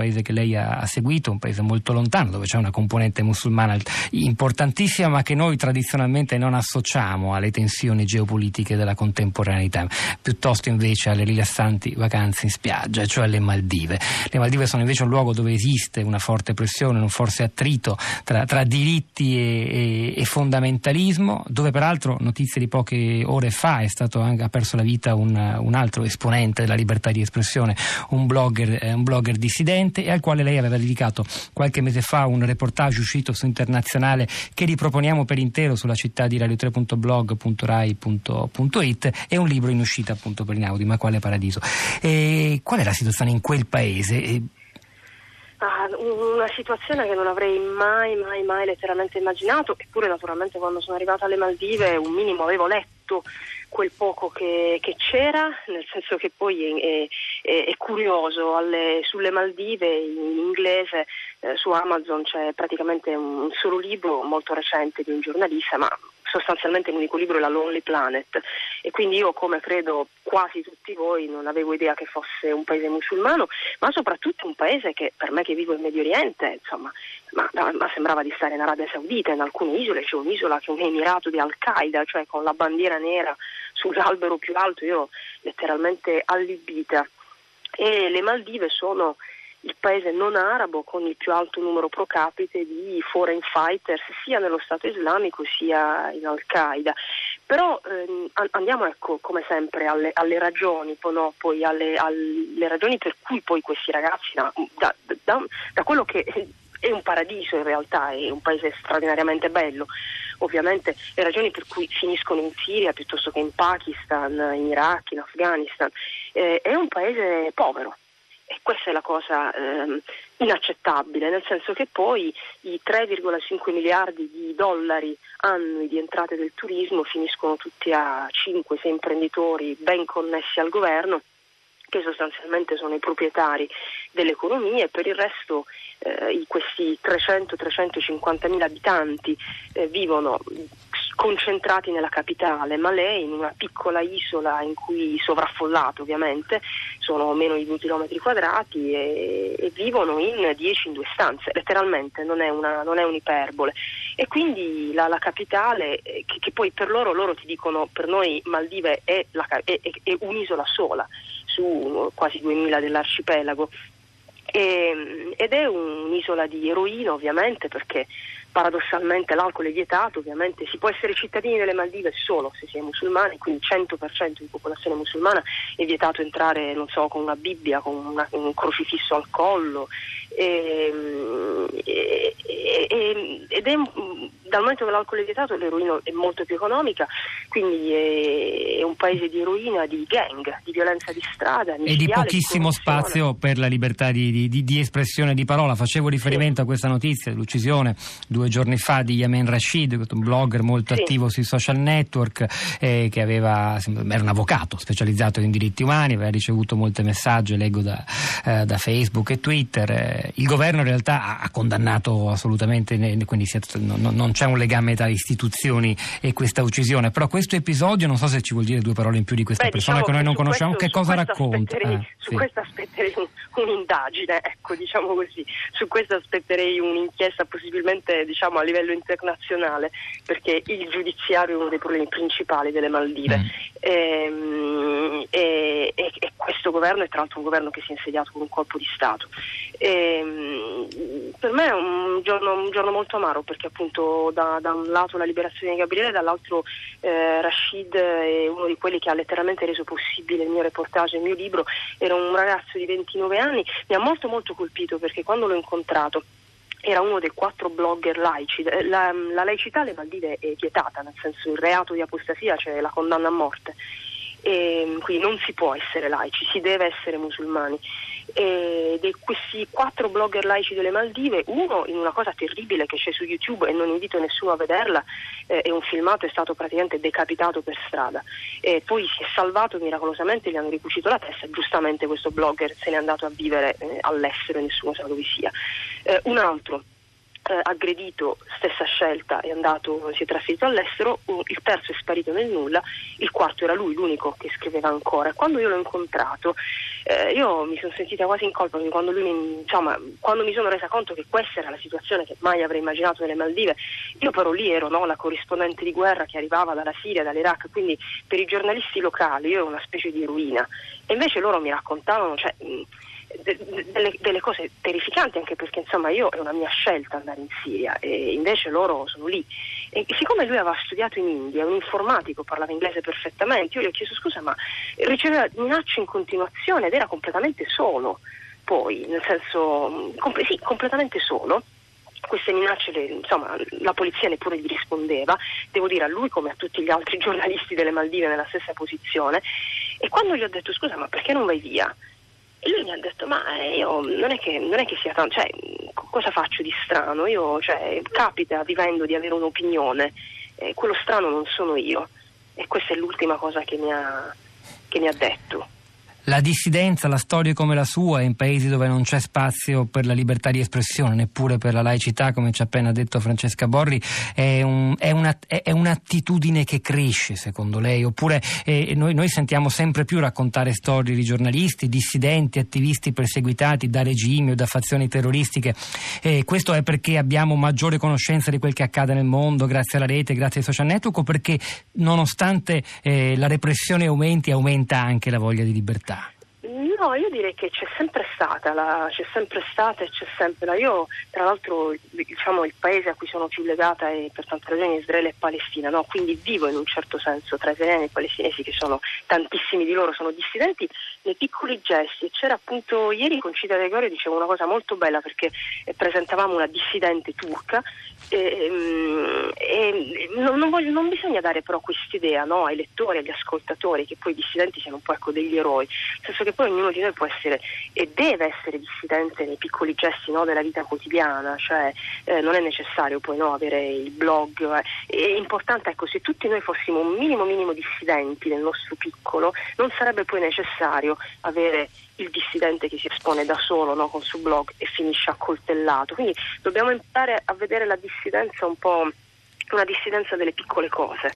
paese che lei ha, seguito, un paese molto lontano dove c'è una componente musulmana importantissima ma che noi tradizionalmente non associamo alle tensioni geopolitiche della contemporaneità, piuttosto invece alle rilassanti vacanze in spiaggia, cioè alle Maldive. Le Maldive sono invece un luogo dove esiste una forte pressione, un forte attrito tra, tra diritti e, e, e, fondamentalismo, dove peraltro notizie di poche ore fa è stato anche, ha perso la vita un, un altro esponente della libertà di espressione, un blogger, eh, un blogger dissidente Oriente e al quale lei aveva dedicato qualche mese fa un reportage uscito su Internazionale che riproponiamo per intero sulla città di radio3.blog.rai.it e un libro in uscita appunto per Inaudi, ma quale paradiso. E qual è la situazione in quel paese? Ah, una situazione che non avrei mai, mai, mai letteralmente immaginato, eppure naturalmente quando sono arrivata alle Maldive un minimo avevo letto quel poco che, che c'era, nel senso che poi è, è, è curioso, alle, sulle Maldive in inglese eh, su Amazon c'è praticamente un, solo libro molto recente di un giornalista, ma sostanzialmente l'unico libro è La Lonely Planet. E quindi io come credo quasi tutti voi non avevo idea che fosse un paese musulmano ma soprattutto un paese che per me che vivo in Medio Oriente insomma ma, ma sembrava di stare in Arabia Saudita in alcune isole c'è un'isola che è un emirato di Al-Qaeda cioè con la bandiera nera sull'albero più alto io letteralmente allibita e le Maldive sono il paese non arabo con il più alto numero pro capite di foreign fighters sia nello Stato islamico sia in Al-Qaeda. Però ehm, andiamo ecco, come sempre alle, alle ragioni, no, alle, alle, ragioni per cui poi questi ragazzi da, da, da, da quello che è un paradiso in realtà, è un paese straordinariamente bello. Ovviamente le ragioni per cui finiscono in Siria piuttosto che in Pakistan, in Iraq, in Afghanistan, eh, è un paese povero, e questa è la cosa ehm, inaccettabile, nel senso che poi i 3,5 miliardi di dollari annui di entrate del turismo finiscono tutti a 5-6 imprenditori ben connessi al governo che sostanzialmente sono i proprietari dell'economia e per il resto eh, questi 300-350 mila abitanti eh, vivono concentrati nella capitale, ma lei in una piccola isola in cui sovraffollato ovviamente, sono meno di 2 km quadrati e, e vivono in 10 in due stanze, letteralmente non è, una, non è un'iperbole. E quindi la, la capitale, eh, che, che, poi per loro, loro ti dicono, per noi Maldive è, la, è, è un'isola sola su quasi 2000 dell'arcipelago, e, ed è un'isola di eroina ovviamente perché paradossalmente l'alcol è vietato, ovviamente si può essere cittadini delle Maldive solo se si è musulmani, quindi 100% di popolazione musulmana è vietato entrare, so, con una Bibbia, con una, un crocifisso al collo. E, e, e, ed è dal momento che l'alcol è vietato l'eroina è molto più economica, quindi è, è un paese di eroina, di gang, di violenza di strada. E di pochissimo di spazio per la libertà di, di, di, espressione di parola. Facevo riferimento sì. a questa notizia, l'uccisione due giorni fa di Yamen Rashid, un blogger molto sì. attivo sui social network, eh, che aveva, era un avvocato specializzato in diritti umani, aveva ricevuto molti messaggi, leggo da, eh, da Facebook e Twitter. Eh, il governo in realtà ha, ha condannato assolutamente, quindi non, non c'è un legame tra istituzioni e questa uccisione, però questo episodio non so se ci vuol dire due parole in più di questa Beh, persona diciamo che noi non conosciamo, questo, che cosa racconta? Eh, su sì. questo aspetterei un, un'indagine, ecco, diciamo così, su questo aspetterei un'inchiesta possibilmente diciamo, a livello internazionale, perché il giudiziario è uno dei problemi principali delle Maldive. Mm. Ehm, e, e, e, questo governo è tra l'altro un governo che si è insediato con un colpo di Stato. E, ehm, per me è un giorno, un giorno, molto amaro perché appunto da, da, un lato la liberazione di Gabriele, dall'altro eh, Rashid è uno di quelli che ha letteralmente reso possibile il mio reportage, il mio libro, era un ragazzo di 29 anni, mi ha molto molto colpito perché quando l'ho incontrato era uno dei quattro blogger laici. La, la laicità alle Maldive è vietata, nel senso il reato di apostasia, cioè la condanna a morte. E, quindi non si può essere laici, si deve essere musulmani ed è questi quattro blogger laici delle Maldive, uno in una cosa terribile che c'è su YouTube e non invito nessuno a vederla, eh, è un filmato, è stato praticamente decapitato per strada, e poi si è salvato miracolosamente, gli hanno ricucito la testa, giustamente questo blogger se n'è andato a vivere eh, all'estero e nessuno sa dove sia. Eh, un altro eh, aggredito, stessa scelta, è andato, si è trasferito all'estero, il terzo è sparito nel nulla, il quarto era lui, l'unico che scriveva ancora. Quando io l'ho incontrato, eh, io mi sono sentita quasi in colpa quando, mi, insomma, quando mi sono resa conto che questa era la situazione che mai avrei immaginato nelle Maldive, io però lì ero no, la corrispondente di guerra che arrivava dalla Siria, dall'Iraq, quindi per i giornalisti locali io ero una specie di ruina. E invece loro mi raccontavano, cioè, mh, delle, delle, cose terrificanti anche perché insomma io è una mia scelta andare in Siria e invece loro sono lì. E siccome lui aveva studiato in India, un informatico, parlava inglese perfettamente, io gli ho chiesto scusa ma riceveva minacce in continuazione ed era completamente solo poi, nel senso com- sì, completamente solo. Queste minacce le, insomma, la polizia neppure gli rispondeva, devo dire a lui come a tutti gli altri giornalisti delle Maldive nella stessa posizione. E quando gli ho detto scusa ma perché non vai via? E lui mi ha detto, ma eh, io non è che, non è che sia tanto, cioè, cosa faccio di strano? Io, cioè, capita vivendo di avere un'opinione, eh, quello strano non sono io. E questa è l'ultima cosa che mi ha, che mi ha detto la dissidenza, la storia come la sua in paesi dove non c'è spazio per la libertà di espressione, neppure per la laicità, come ci ha appena detto Francesca Borri, è, un, è, una, è un'attitudine che cresce secondo lei? Oppure eh, noi, noi, sentiamo sempre più raccontare storie di giornalisti, dissidenti, attivisti perseguitati da regimi o da fazioni terroristiche. Eh, questo è perché abbiamo maggiore conoscenza di quel che accade nel mondo grazie alla rete, grazie ai social network o perché nonostante eh, la repressione aumenti, aumenta anche la voglia di libertà? No, io direi che c'è sempre stata, la, c'è sempre stata e c'è sempre la. Io, tra l'altro, diciamo, il paese a cui sono più legata è per tante ragioni Israele e Palestina, no? quindi vivo in un certo senso tra israeliani e palestinesi, che sono tantissimi di loro, sono dissidenti, nei piccoli gesti. C'era appunto ieri con Cita Gregorio diceva una cosa molto bella perché eh, presentavamo una dissidente turca e, ehm, e non, non, voglio, non, bisogna dare però quest'idea no, ai lettori, agli ascoltatori, che poi i dissidenti siano un po' ecco, degli eroi, nel senso che poi ognuno di noi può essere e deve essere dissidente nei piccoli gesti no, della vita quotidiana, cioè eh, non è necessario poi no, avere il blog, eh. è importante ecco, se tutti noi fossimo un minimo minimo dissidenti nel nostro piccolo, non sarebbe poi necessario avere il dissidente che si espone da solo no, col suo blog e finisce accoltellato. Quindi dobbiamo imparare a vedere la dissidenza un po' una dissidenza delle piccole cose.